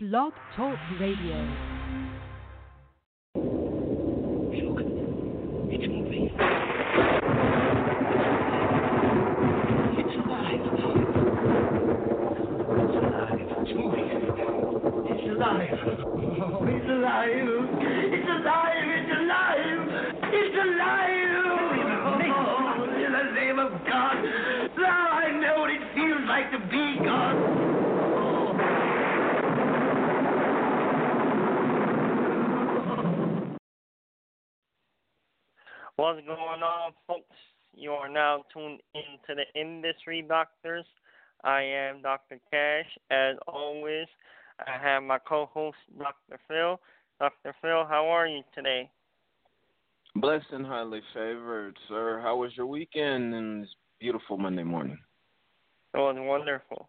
Blog Talk Radio. Alive. Oh, it's alive. It's alive. It's alive. It's alive. What's going on, folks? You are now tuned into the Industry Doctors. I am Dr. Cash. As always, I have my co host, Dr. Phil. Dr. Phil, how are you today? Blessed and highly favored, sir. How was your weekend and this beautiful Monday morning? It was wonderful.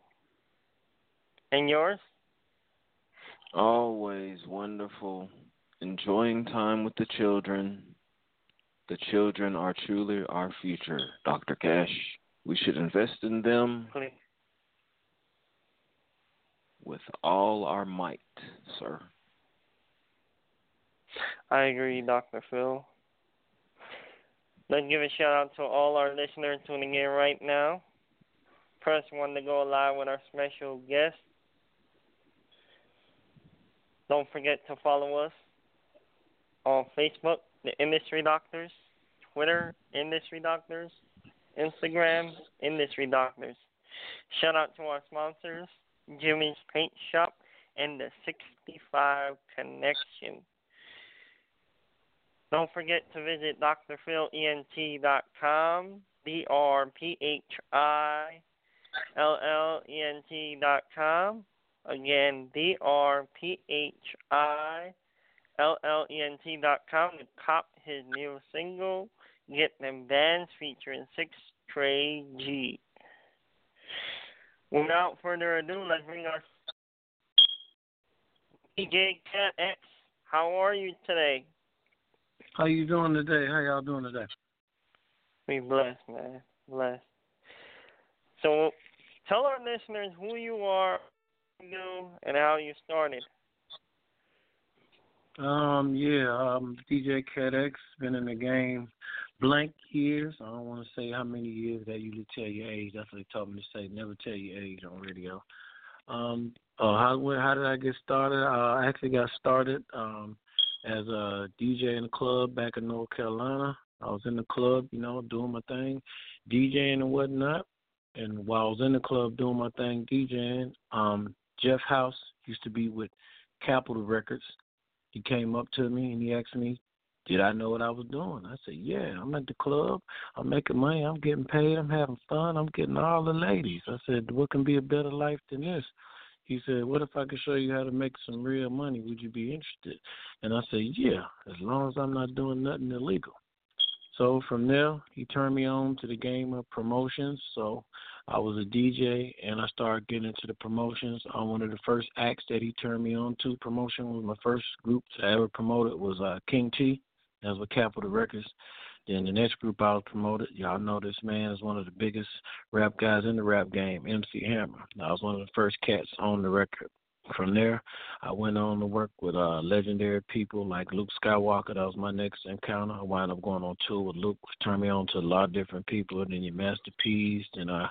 And yours? Always wonderful. Enjoying time with the children. The children are truly our future, Dr. Cash. We should invest in them with all our might, sir. I agree, Dr. Phil. Let's give a shout out to all our listeners tuning in right now. Press one to go live with our special guest. Don't forget to follow us on Facebook, The Industry Doctors, Twitter, Industry Doctors, Instagram, Industry Doctors. Shout out to our sponsors, Jimmy's Paint Shop and the 65 Connection. Don't forget to visit drphilent.com, D R P H I L L E N T.com. Again, D R P H I L L E N T.com to cop his new single, Get Them Bands, featuring 6 Trey G. Without further ado, let's bring our DJ Cat X. How are you today? How you doing today? How y'all doing today? We blessed, man. Blessed. So tell our listeners who you are, you do, and how you started. Um, yeah, um, DJ Cat X been in the game blank years. I don't want to say how many years. That usually tell your age. That's what they told me to say. Never tell your age on radio. Um, uh, how how did I get started? Uh, I actually got started um as a DJ in the club back in North Carolina. I was in the club, you know, doing my thing, DJing and whatnot. And while I was in the club doing my thing, DJing, um, Jeff House used to be with Capitol Records. He came up to me and he asked me, did I know what I was doing? I said, yeah, I'm at the club. I'm making money. I'm getting paid. I'm having fun. I'm getting all the ladies. I said, what can be a better life than this? He said, what if I could show you how to make some real money? Would you be interested? And I said, yeah, as long as I'm not doing nothing illegal. So from there, he turned me on to the game of promotions. So I was a DJ and I started getting into the promotions. On one of the first acts that he turned me on to promotion was my first group to ever promote it was uh, King T. That was with Capitol Records. Then the next group I was promoted, y'all know this man is one of the biggest rap guys in the rap game, MC Hammer. I was one of the first cats on the record. From there, I went on to work with uh, legendary people like Luke Skywalker. That was my next encounter. I wound up going on tour with Luke, turned me on to a lot of different people. And then your Master P's, and I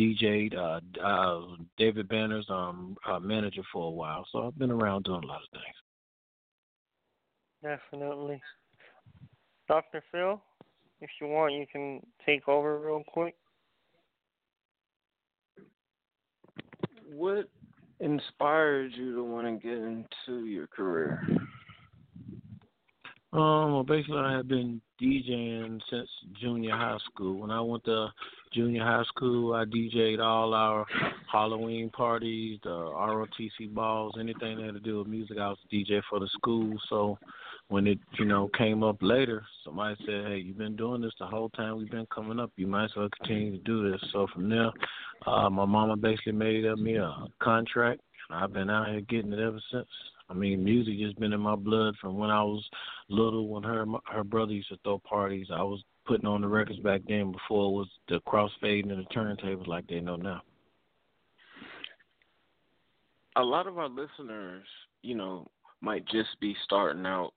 DJ'd uh, uh, David Banner's um, uh, manager for a while. So I've been around doing a lot of things. Definitely. Dr. Phil, if you want, you can take over real quick. What inspired you to want to get into your career? Um, well, basically, I have been DJing since junior high school. When I went to junior high school, I DJ'd all our Halloween parties, the ROTC balls, anything that had to do with music. I was a DJ for the school. So when it, you know, came up later, somebody said, "Hey, you've been doing this the whole time we've been coming up. You might as well continue to do this." So from there, uh, my mama basically made up me a contract, and I've been out here getting it ever since. I mean, music just been in my blood from when I was little. When her her brother used to throw parties, I was putting on the records back then before it was the crossfading and the turntables like they know now. a lot of our listeners, you know, might just be starting out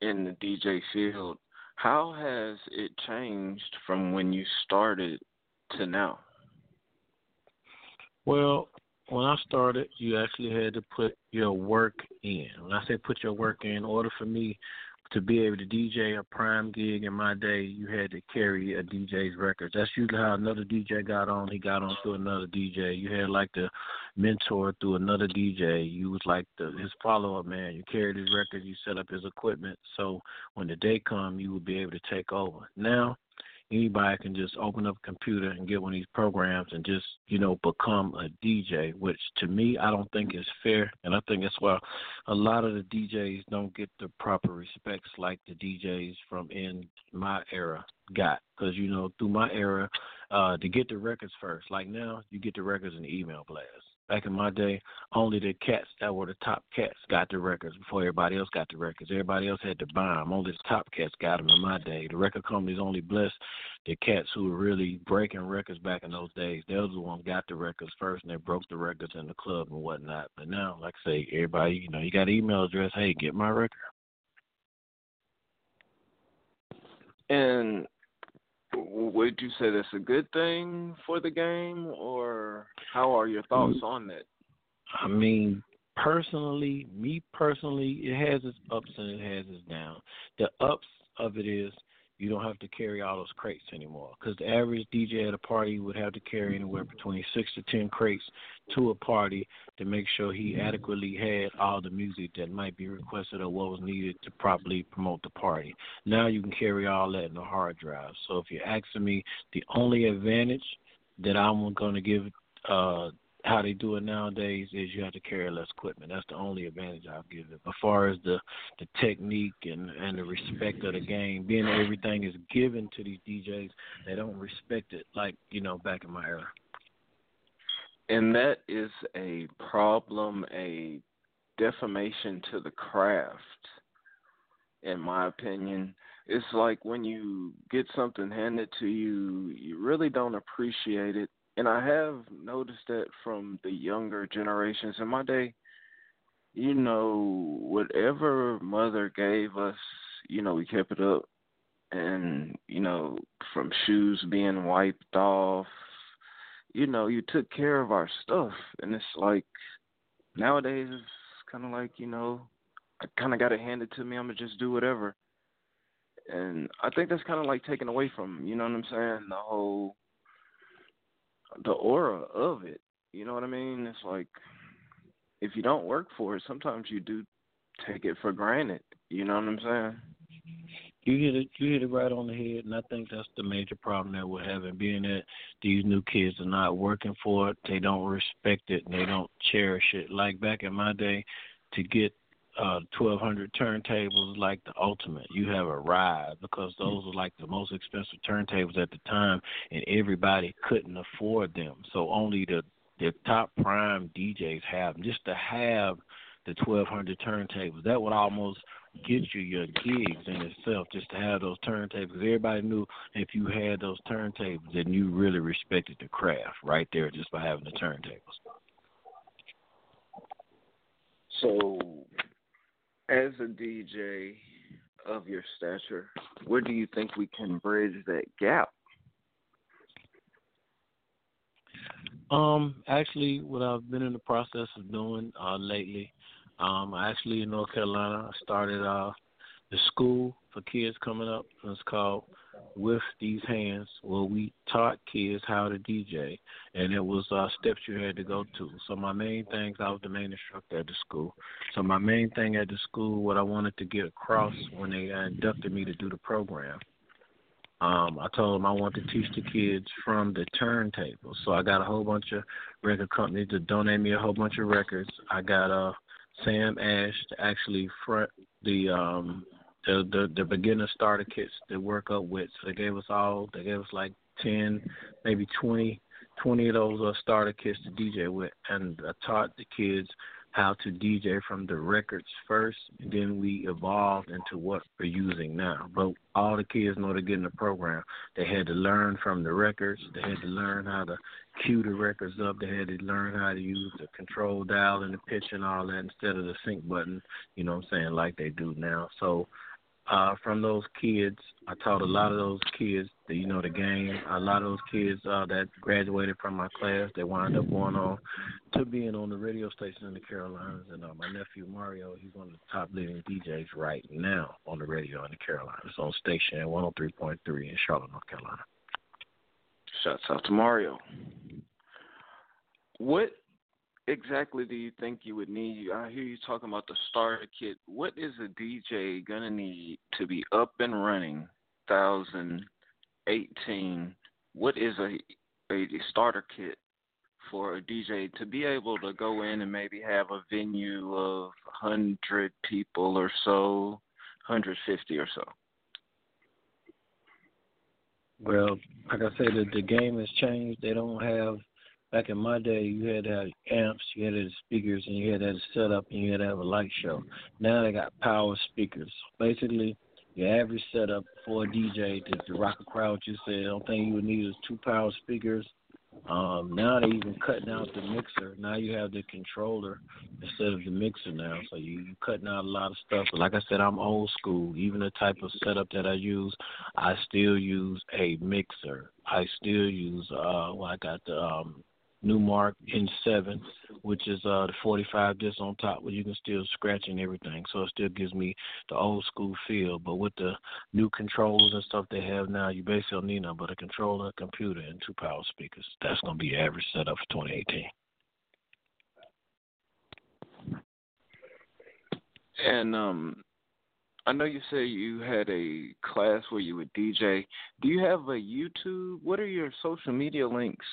in the DJ field. How has it changed from when you started to now? Well, when I started, you actually had to put your work in. When I say put your work in, order for me to be able to DJ a prime gig in my day, you had to carry a DJ's records. That's usually how another DJ got on. He got on through another DJ. You had like the mentor through another DJ. You was like the his follow up man. You carried his records. You set up his equipment. So when the day come, you would be able to take over. Now anybody can just open up a computer and get one of these programs and just you know become a DJ, which to me I don't think is fair, and I think that's why a lot of the DJs don't get the proper respects like the DJs from in my era got, because you know through my era, uh, to get the records first. Like now, you get the records in the email blast. Back in my day, only the cats that were the top cats got the records before everybody else got the records. Everybody else had to buy them. Only the top cats got them in my day. The record companies only blessed the cats who were really breaking records back in those days. They were the ones got the records first, and they broke the records in the club and whatnot. But now, like I say, everybody, you know, you got an email address. Hey, get my record. And would you say that's a good thing for the game, or how are your thoughts mm. on that? I mean, personally, me personally, it has its ups and it has its downs. The ups of it is you don't have to carry all those crates anymore. Because the average DJ at a party would have to carry anywhere between six to ten crates to a party to make sure he adequately had all the music that might be requested or what was needed to properly promote the party. Now you can carry all that in a hard drive. So if you're asking me, the only advantage that I'm going to give uh, how they do it nowadays is you have to carry less equipment. That's the only advantage I'll give it. As far as the the technique and and the respect of the game, being everything is given to these DJs, they don't respect it like you know back in my era. And that is a problem, a defamation to the craft, in my opinion. It's like when you get something handed to you, you really don't appreciate it and I have noticed that from the younger generations in my day, you know, whatever mother gave us, you know, we kept it up. And, you know, from shoes being wiped off, you know, you took care of our stuff. And it's like, nowadays, it's kind of like, you know, I kind of got to hand it handed to me. I'm going to just do whatever. And I think that's kind of like taken away from, you know what I'm saying? The whole the aura of it. You know what I mean? It's like if you don't work for it, sometimes you do take it for granted. You know what I'm saying? You hit it. You hit it right on the head, and I think that's the major problem that we're having. Being that these new kids are not working for it, they don't respect it, and they don't cherish it. Like back in my day, to get uh 1200 turntables like the ultimate. You have a ride because those were like the most expensive turntables at the time and everybody couldn't afford them. So only the the top prime DJs have them. just to have the 1200 turntables that would almost get you your gigs in itself just to have those turntables. Everybody knew if you had those turntables then you really respected the craft right there just by having the turntables. So as a DJ of your stature, where do you think we can bridge that gap? Um, actually, what I've been in the process of doing uh, lately, um, actually in North Carolina, I started uh, the school for kids coming up. It's called with these hands where we taught kids how to DJ, and it was uh, steps you had to go to. So my main things, I was the main instructor at the school. So my main thing at the school, what I wanted to get across when they inducted me to do the program, um, I told them I want to teach the kids from the turntable. So I got a whole bunch of record companies to donate me a whole bunch of records. I got uh Sam Ash to actually front the um the the, the beginner starter kits to work up with. So they gave us all. They gave us like ten, maybe twenty, twenty of those uh, starter kits to DJ with, and I taught the kids how to DJ from the records first, and then we evolved into what we're using now. But all the kids know to get in the program. They had to learn from the records. They had to learn how to cue the records up. They had to learn how to use the control dial and the pitch and all that instead of the sync button. You know what I'm saying? Like they do now. So uh, from those kids. I taught a lot of those kids, the, you know, the game. A lot of those kids uh, that graduated from my class, they wound up going on to being on the radio station in the Carolinas. And uh, my nephew Mario, he's one of the top leading DJs right now on the radio in the Carolinas on station at 103.3 in Charlotte, North Carolina. Shouts out to Mario. What exactly do you think you would need? I hear you talking about the starter kit. What is a DJ gonna need to be up and running? 2018. What is a a starter kit for a DJ to be able to go in and maybe have a venue of 100 people or so, 150 or so? Well, like I said, the, the game has changed. They don't have back in my day, you had to have amps, you had to have speakers, and you had to have a setup, and you had to have a light show. Now they got power speakers. Basically, your average setup for a DJ to, to rock a crowd, you said, the only thing you would need is two power speakers. Um, now they even cutting out the mixer. Now you have the controller instead of the mixer now, so you you cutting out a lot of stuff. But like I said, I'm old school. Even the type of setup that I use, I still use a mixer. I still use uh, well, I got the um, Numark N7, which is uh, the 45 disc on top, where you can still scratch and everything. So it still gives me the old school feel. But with the new controls and stuff they have now, you basically don't need nothing but a controller, a computer, and two power speakers. That's going to be the average setup for 2018. And um, I know you say you had a class where you would DJ. Do you have a YouTube? What are your social media links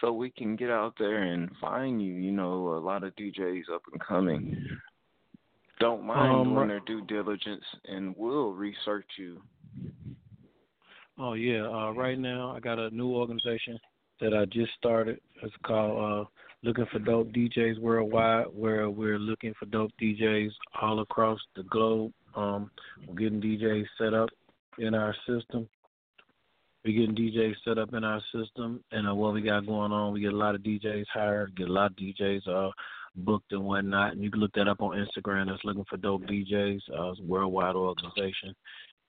so we can get out there and find you? You know, a lot of DJs up and coming don't mind Um, doing their due diligence and will research you. Oh yeah, uh, right now I got a new organization that I just started. It's called uh, Looking for Dope DJs Worldwide, where we're looking for dope DJs all across the globe. Um, we're getting DJs set up in our system. We're getting DJs set up in our system, and uh, what we got going on, we get a lot of DJs hired, get a lot of DJs uh, booked and whatnot. And you can look that up on Instagram. That's looking for dope DJs. Uh, it's a worldwide organization,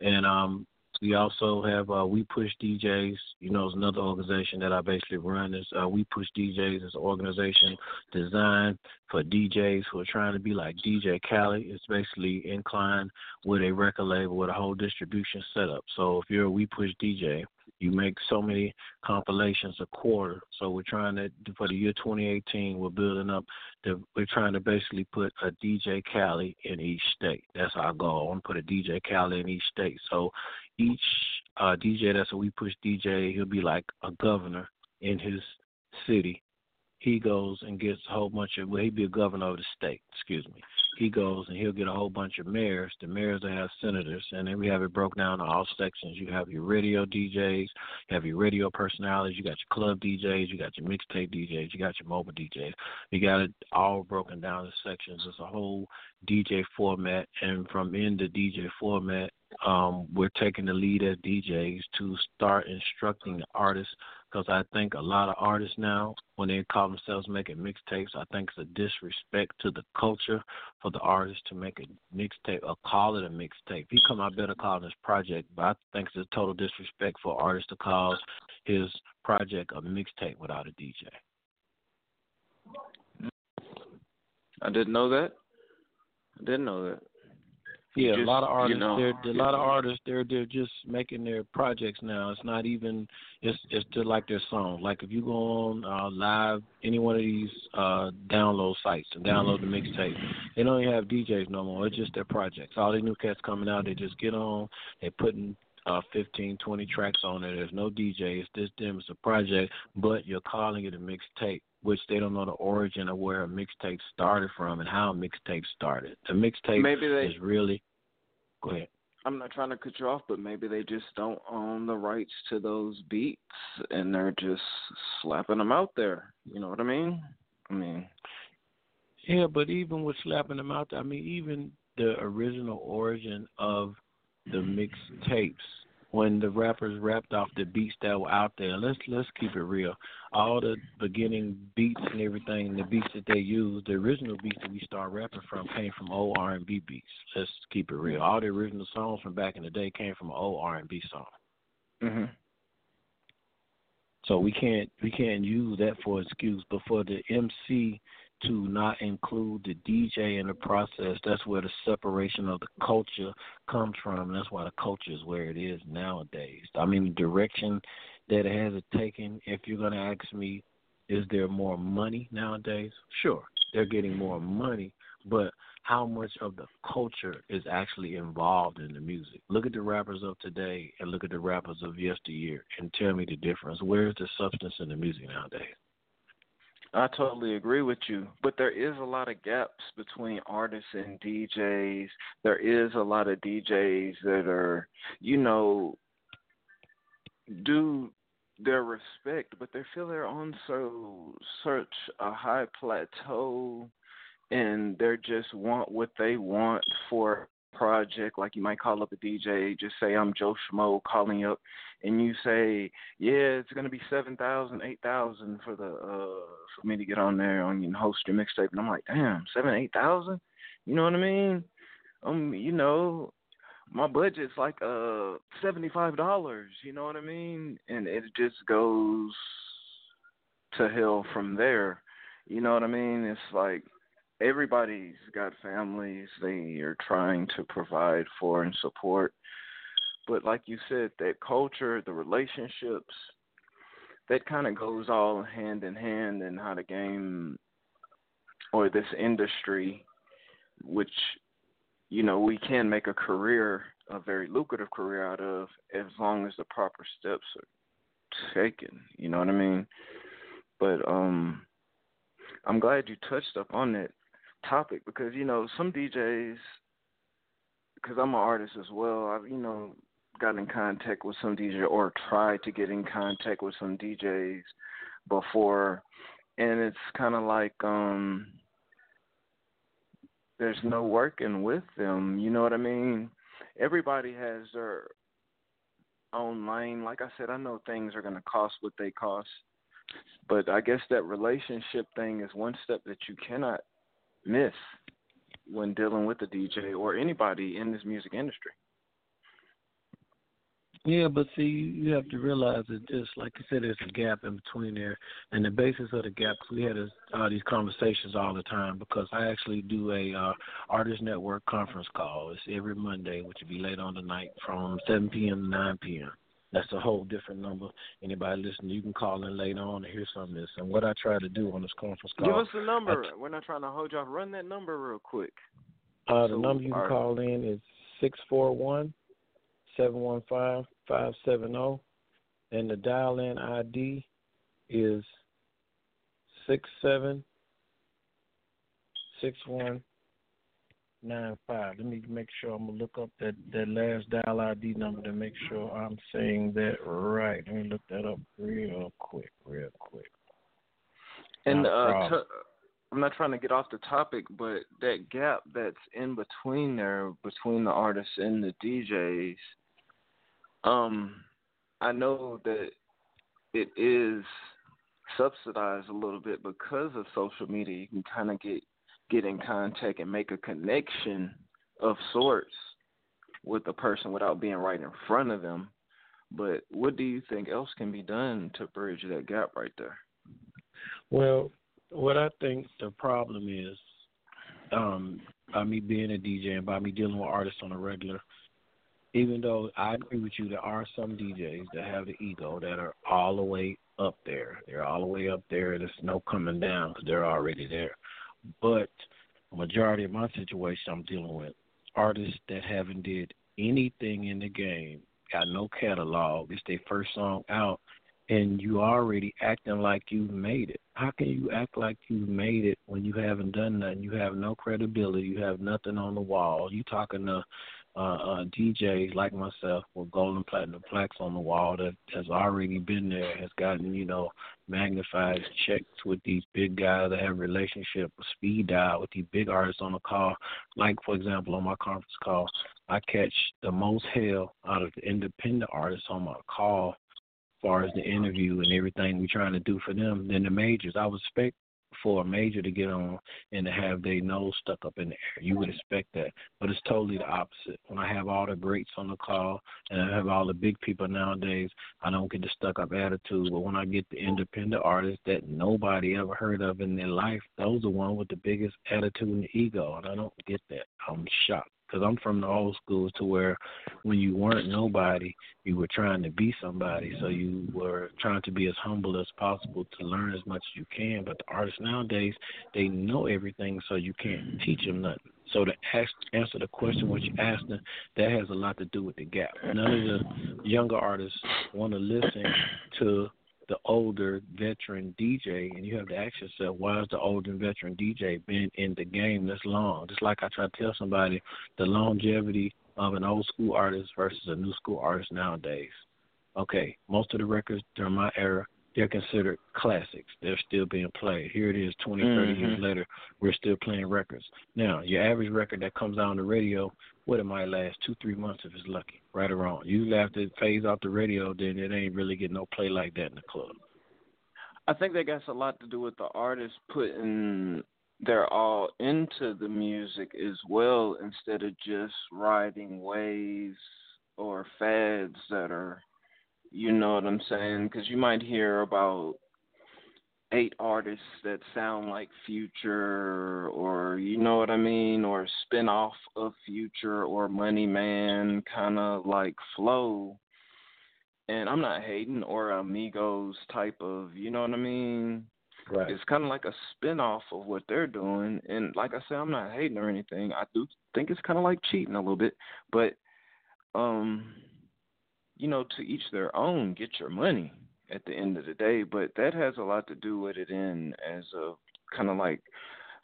and um, we also have uh, We Push DJs. You know, it's another organization that I basically run. Is uh, We Push DJs is an organization designed for DJs who are trying to be like DJ Khaled. It's basically inclined with a record label with a whole distribution setup. So if you're a We Push DJ, you make so many compilations a quarter. So we're trying to for the year 2018, we're building up. The, we're trying to basically put a DJ Khaled in each state. That's our goal. I want to put a DJ Khaled in each state. So each uh, DJ that's a We Push DJ, he'll be like a governor in his city. He goes and gets a whole bunch of. Well, he'd be a governor of the state. Excuse me. He goes and he'll get a whole bunch of mayors. The mayors will have senators, and then we have it broke down to all sections. You have your radio DJs, you have your radio personalities, you got your club DJs, you got your mixtape DJs, you got your mobile DJs. You got it all broken down to sections. It's a whole DJ format, and from in the DJ format, um, we're taking the lead as DJs to start instructing the artists because I think a lot of artists now, when they call themselves making mixtapes, I think it's a disrespect to the culture for the artist to make a mixtape or call it a mixtape. He come out better calling this project, but I think it's a total disrespect for artists to call his project a mixtape without a DJ. I didn't know that. I didn't know that. Yeah, Just, a lot of you artists. know, they're a lot of artists. They're they're just making their projects now. It's not even. It's it's just like their songs. Like if you go on uh, live any one of these uh, download sites and download the mixtape, they don't even have DJs no more. It's just their projects. All these new cats coming out, they just get on. They're putting uh, 15, 20 tracks on there. There's no DJ. It's just them. It's a project, but you're calling it a mixtape which they don't know the origin of where a mixtape started from and how a mixtape started. The mixtape Maybe they- is really go ahead. I'm not trying to cut you off, but maybe they just don't own the rights to those beats, and they're just slapping them out there. You know what I mean? I mean, Yeah, but even with slapping them out, I mean, even the original origin of the mm. mixed tapes when the rappers rapped off the beats that were out there. Let's let's keep it real. All the beginning beats and everything, the beats that they used, the original beats that we start rapping from came from old R and B beats. Let's keep it real. All the original songs from back in the day came from an old R and B song. Mhm. So we can't we can't use that for excuse. But for the MC to not include the DJ in the process, that's where the separation of the culture comes from. That's why the culture is where it is nowadays. I mean, the direction that it has taken. If you're going to ask me, is there more money nowadays? Sure, they're getting more money, but how much of the culture is actually involved in the music? Look at the rappers of today and look at the rappers of yesteryear and tell me the difference. Where's the substance in the music nowadays? I totally agree with you, but there is a lot of gaps between artists and DJs. There is a lot of DJs that are, you know, do their respect, but they feel they're on so such a high plateau, and they just want what they want for project, like you might call up a DJ, just say I'm Joe Schmo calling up, and you say, yeah, it's gonna be seven thousand, eight thousand for the uh for me to get on there on you and host your mixtape, and I'm like, damn, seven, eight thousand, you know what I mean? Um, you know, my budget's like uh seventy five dollars, you know what I mean? And it just goes to hell from there. You know what I mean? It's like everybody's got families they are trying to provide for and support. But like you said, that culture, the relationships, that kind of goes all hand in hand in how the game or this industry, which you know we can make a career, a very lucrative career out of, as long as the proper steps are taken. You know what I mean? But um, I'm glad you touched up on that topic because you know some DJs, because I'm an artist as well. I've you know got in contact with some DJs or tried to get in contact with some DJs before, and it's kind of like um there's no working with them. You know what I mean? Everybody has their own lane. Like I said, I know things are going to cost what they cost. But I guess that relationship thing is one step that you cannot miss when dealing with a DJ or anybody in this music industry. Yeah, but see, you have to realize that just like you said, there's a gap in between there, and the basis of the gap. We had uh, these conversations all the time because I actually do a uh, artist network conference call. It's every Monday, which will be late on the night from 7 p.m. to 9 p.m. That's a whole different number. Anybody listening, you can call in later on and hear some of this. And what I try to do on this conference call. Give us the number. T- We're not trying to hold you off. Run that number real quick. Uh, the so, number you can call in is six four one seven one five five seven zero, and the dial in ID is six seven six one nine five. Let me make sure I'm gonna look up that that last dial ID number to make sure I'm saying that right. Let me look that up real quick, real quick. And uh, t- I'm not trying to get off the topic, but that gap that's in between there, between the artists and the DJs, um, I know that it is subsidized a little bit because of social media. You can kind of get get in contact and make a connection of sorts with the person without being right in front of them. But what do you think else can be done to bridge that gap right there? Well, what I think the problem is, um, by me being a DJ and by me dealing with artists on a regular, even though I agree with you, there are some DJs that have the ego that are all the way up there. They're all the way up there. There's no coming down because they're already there. But the majority of my situation I'm dealing with artists that haven't did anything in the game, got no catalog. It's their first song out, and you already acting like you've made it. How can you act like you've made it when you haven't done nothing? You have no credibility. You have nothing on the wall. You talking to uh, uh, DJs like myself with gold and platinum plaques on the wall that has already been there, has gotten, you know, magnified checks with these big guys that have relationship with speed dial with these big artists on the call. Like for example on my conference call, I catch the most hell out of the independent artists on my call as far as the interview and everything we're trying to do for them than the majors. I expect for a major to get on and to have their nose stuck up in the air. You would expect that. But it's totally the opposite. When I have all the greats on the call and I have all the big people nowadays, I don't get the stuck up attitude. But when I get the independent artists that nobody ever heard of in their life, those are the ones with the biggest attitude and ego. And I don't get that. I'm shocked because I'm from the old school to where when you weren't nobody, you were trying to be somebody. So you were trying to be as humble as possible to learn as much as you can. But the artists nowadays, they know everything, so you can't teach them nothing. So to ask, answer the question what you asked them, that has a lot to do with the gap. None of the younger artists want to listen to the older veteran DJ, and you have to ask yourself, why has the older veteran DJ been in the game this long? Just like I try to tell somebody, the longevity of an old school artist versus a new school artist nowadays. Okay, most of the records during my era, they're considered classics. They're still being played. Here it is, 20, 30 mm-hmm. years later, we're still playing records. Now, your average record that comes out on the radio, what it might last two, three months if it's lucky, right or wrong. Usually after it fades off the radio, then it ain't really getting no play like that in the club. I think that got a lot to do with the artist putting their all into the music as well instead of just riding waves or fads that are you know what I'm saying? Because you might hear about eight artists that sound like Future, or you know what I mean, or spin off of Future or Money Man, kind of like flow. And I'm not hating or a Migos type of, you know what I mean? Right. It's kind of like a spin off of what they're doing. And like I said, I'm not hating or anything. I do think it's kind of like cheating a little bit, but um you know, to each their own, get your money at the end of the day. But that has a lot to do with it in as a kind of like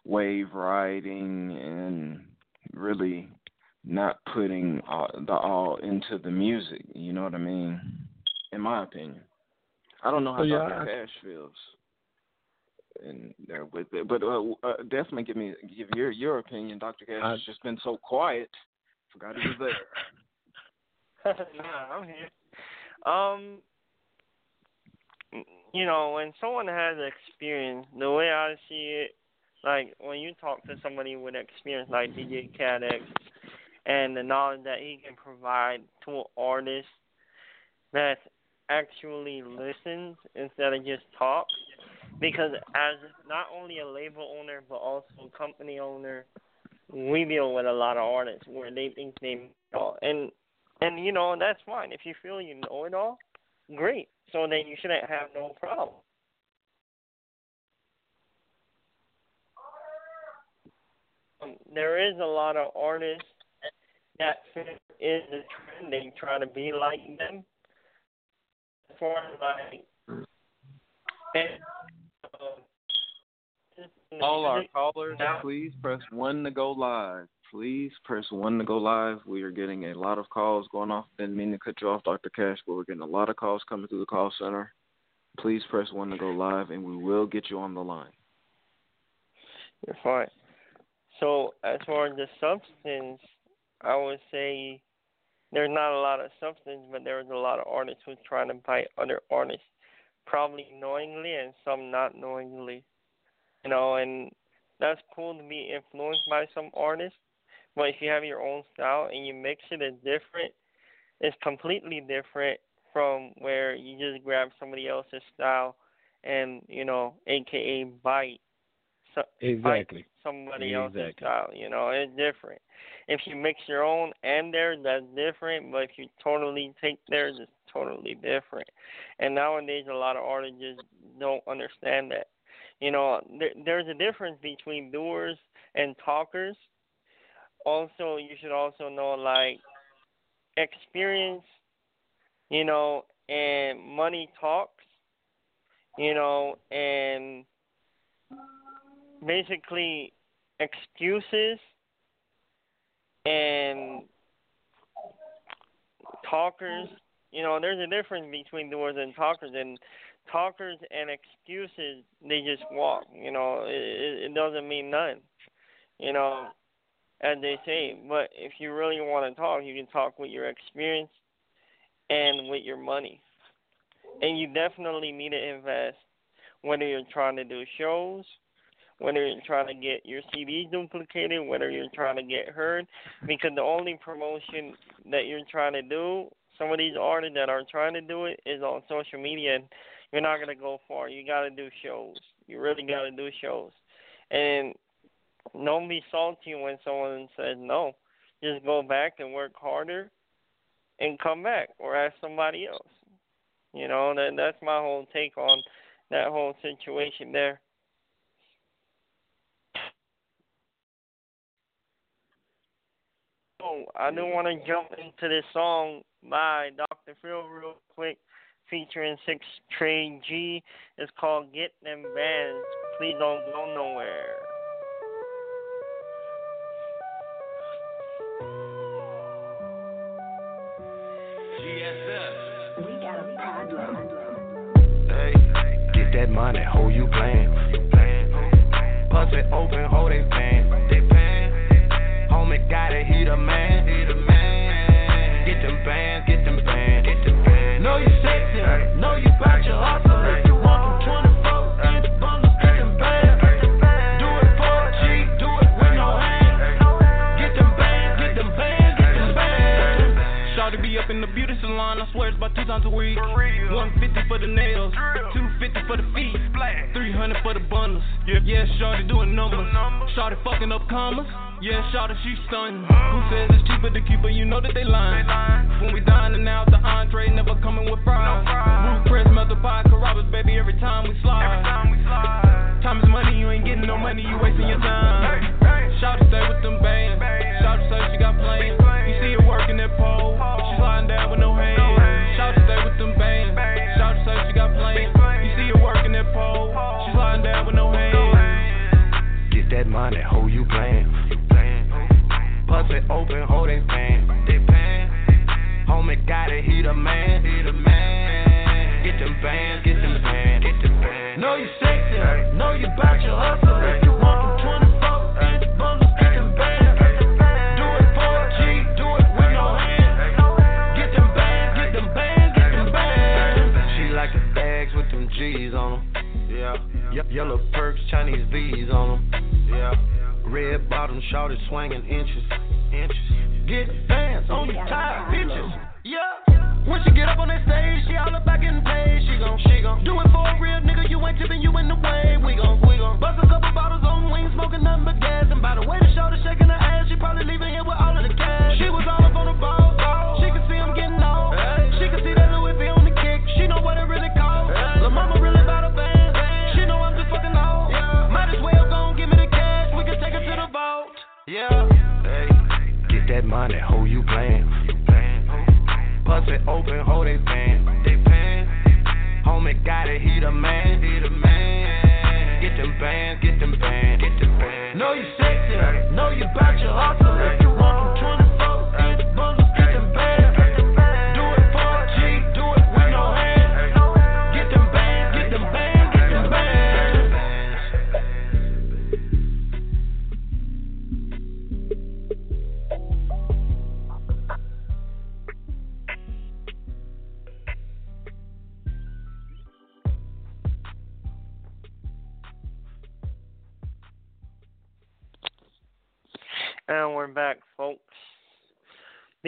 wave riding and really not putting all, the all into the music. You know what I mean? In my opinion, I don't know how oh, yeah, Dr. Cash feels in there with it, but uh, uh, definitely give me give your your opinion. Dr. Cash I, has just been so quiet. Forgot he was there. nah, I'm here. Um, Mm, you know, when someone has experience, the way I see it, like when you talk to somebody with experience like DJ Cat X and the knowledge that he can provide to an artist that actually listens instead of just talks. Because as not only a label owner but also a company owner, we deal with a lot of artists where they think they know. And and you know, that's fine. If you feel you know it all, great. So then you shouldn't have no problem. Um, there is a lot of artists that fit in the trend. They to be like them. As far like, and, um, all our callers, please press one to go live please press one to go live. We are getting a lot of calls going off. Didn't mean to cut you off, Dr. Cash, but we're getting a lot of calls coming through the call center. Please press one to go live, and we will get you on the line. You're fine. So, as far as the substance, I would say there's not a lot of substance, but there's a lot of artists who trying to bite other artists, probably knowingly and some not knowingly. You know, and that's cool to be influenced by some artists, but if you have your own style and you mix it, it's different. It's completely different from where you just grab somebody else's style and you know, aka bite. So, exactly. Bite somebody exactly. else's style. You know, it's different. If you mix your own and theirs, that's different. But if you totally take theirs, it's totally different. And nowadays, a lot of artists just don't understand that. You know, there, there's a difference between doers and talkers also you should also know like experience, you know, and money talks, you know, and basically excuses and talkers. You know, there's a difference between doers and talkers, and talkers and excuses they just walk. You know, it, it doesn't mean nothing. You know, as they say. But if you really want to talk, you can talk with your experience and with your money. And you definitely need to invest, whether you're trying to do shows, whether you're trying to get your CDs duplicated, whether you're trying to get heard, because the only promotion that you're trying to do, some of these artists that are trying to do it, is on social media. And you're not gonna go far. You got to do shows. You really got to do shows. And don't be salty when someone says no. Just go back and work harder, and come back, or ask somebody else. You know, that that's my whole take on that whole situation there. Oh, I do want to jump into this song by Dr. Phil real quick, featuring Six Trey G. It's called Get Them Bands. Please don't go nowhere. Hey, get that money, hold you playing. Pussy open, hold they fan. Homie got it, he the man. Get them bands, get them bands. Get them bands. Know you sexy, know you bout your hustle. If times a week. 150 for the nails, 250 for the feet, 300 for the bundles. Yeah, Shawty doing numbers. Shawty fucking up commas. Yeah, Shawty she stunning. Uh-huh. Who says it's cheaper to keep her? You know that they lying. When we dining out, the entree never coming with fries. Root press, melt the pie, Carrabba's, baby, every time we slide. Time is money, you ain't getting no money, you wasting your time. Shawty stay with them bands. Hold you playing. Pussy open, hold they fan. Homie got it, he the man. Get them bands, get them bands. Know you sexy, know you bout your hustle. If you want them 24 inch bundles, get them bands. Do it for a G, do it with no hands. Get them bands, get them bands, get them bands. She like the bags with them G's on them. Yeah. Ye- Yellow perks, Chinese V's on them. Yeah. Red bottom, shorty swinging inches. Inches. Get fans on your tired bitches. Yeah. When she get up on that stage, she all about getting paid. She gon' she gon' do it for a real nigga. You ain't tipping, you in the way. We gon' we gon' bust a couple bottles on wings, smoking nothing but gas. And by the way the shorty shaking her ass, she probably leaving here with all of the cash. She was all get that hold you playing. Pussy open, hold they fan. Homie got it, he the man. Get them bands, get them bands. Get them bands. Know you sexy, know you bout your hustle.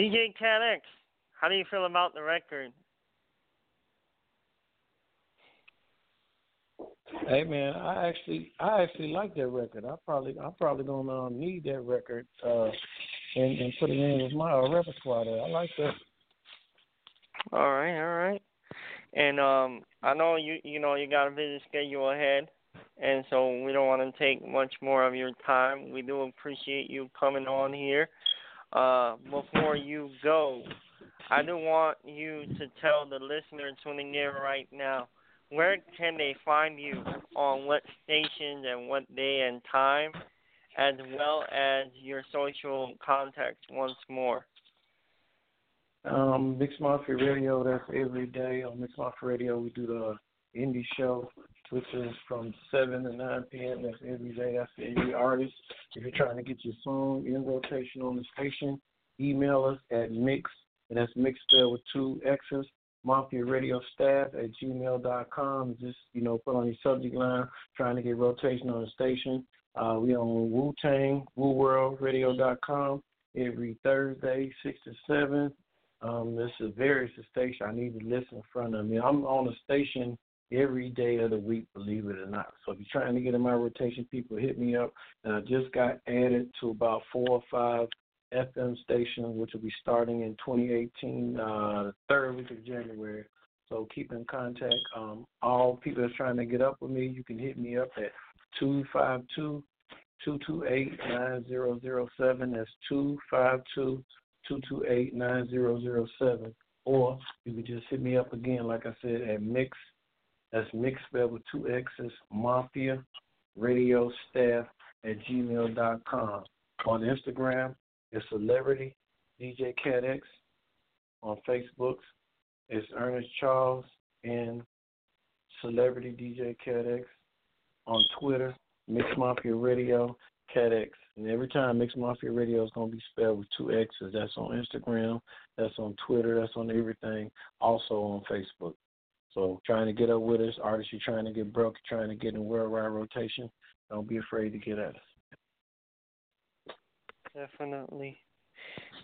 DJ Cat X, how do you feel about the record? Hey man, I actually I actually like that record. I probably I'm probably gonna um, need that record uh and, and put it in with my uh, repertoire there. I like that. All right, all right. And um, I know you you know you got a busy schedule ahead, and so we don't want to take much more of your time. We do appreciate you coming on here. Uh, before you go, I do want you to tell the listener tuning in right now where can they find you on what stations and what day and time, as well as your social contacts once more. Um, Mix Mafia Radio, that's every day on Mix Mafia Radio. We do the indie show, which is from 7 to 9 p.m. That's every day. That's every artist. If you're trying to get your song in rotation on the station, email us at mix, and that's mix spelled with two X's, Mafia Radio Staff at gmail.com. Just, you know, put on your subject line, trying to get rotation on the station. Uh, we on Wu Tang, WuWorldRadio.com every Thursday, 6 to 7. Um, this is various station. I need to listen in front of me. I'm on a station every day of the week, believe it or not. So if you're trying to get in my rotation, people hit me up. And I just got added to about four or five FM stations, which will be starting in 2018, uh, the third week of January. So keep in contact. Um, all people that's trying to get up with me, you can hit me up at 252 228 9007. That's 252 228 9007. Or you can just hit me up again, like I said, at Mix. That's Mix spelled with two X's, Mafia Radio Staff at gmail.com. On Instagram, it's Celebrity DJ Cat X. On Facebook, it's Ernest Charles and Celebrity DJ Cat X. On Twitter, Mix Mafia Radio, Cat X. And every time Mix Mafia Radio is going to be spelled with two X's. That's on Instagram, that's on Twitter, that's on everything, also on Facebook. So trying to get up with us, artists you're trying to get broke, you're trying to get in worldwide rotation, don't be afraid to get at us. Definitely.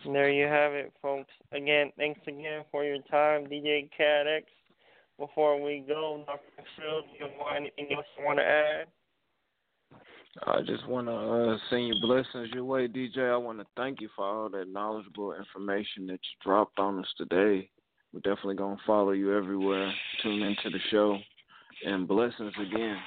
And there you have it, folks. Again, thanks again for your time, DJ Cat Before we go, Dr. Phil, do you have anything else you want to add? I just want to uh, send you blessings your way, DJ. I want to thank you for all that knowledgeable information that you dropped on us today. We're definitely going to follow you everywhere. Tune into the show. And blessings again.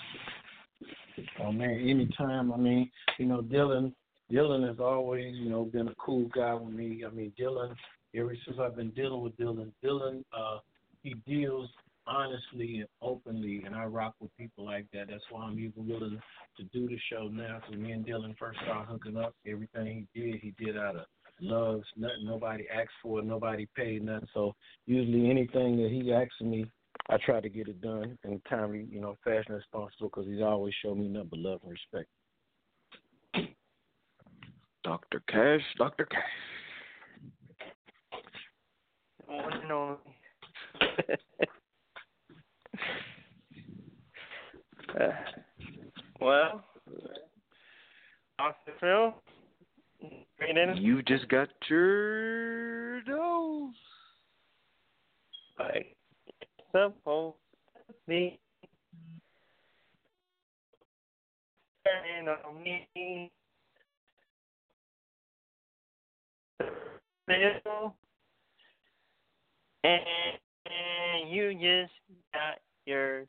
Oh, man, anytime. I mean, you know, Dylan, Dylan has always, you know, been a cool guy with me. I mean, Dylan, ever since I've been dealing with Dylan, Dylan, uh, he deals honestly and openly, and I rock with people like that. That's why I'm even willing to do the show now. Because me and Dylan first started hooking up, everything he did, he did out of love. Nothing nobody asks for, nobody paid nothing. So usually anything that he asks me, I try to get it done in a timely, you know, fashion responsible. Because he's always showed me nothing but love and respect. Dr. Cash, Dr. Cash. One and only. Uh, well, Dr. Phil, great in. You just got your dose. Like, supposed to be. Turning on me. And you just got your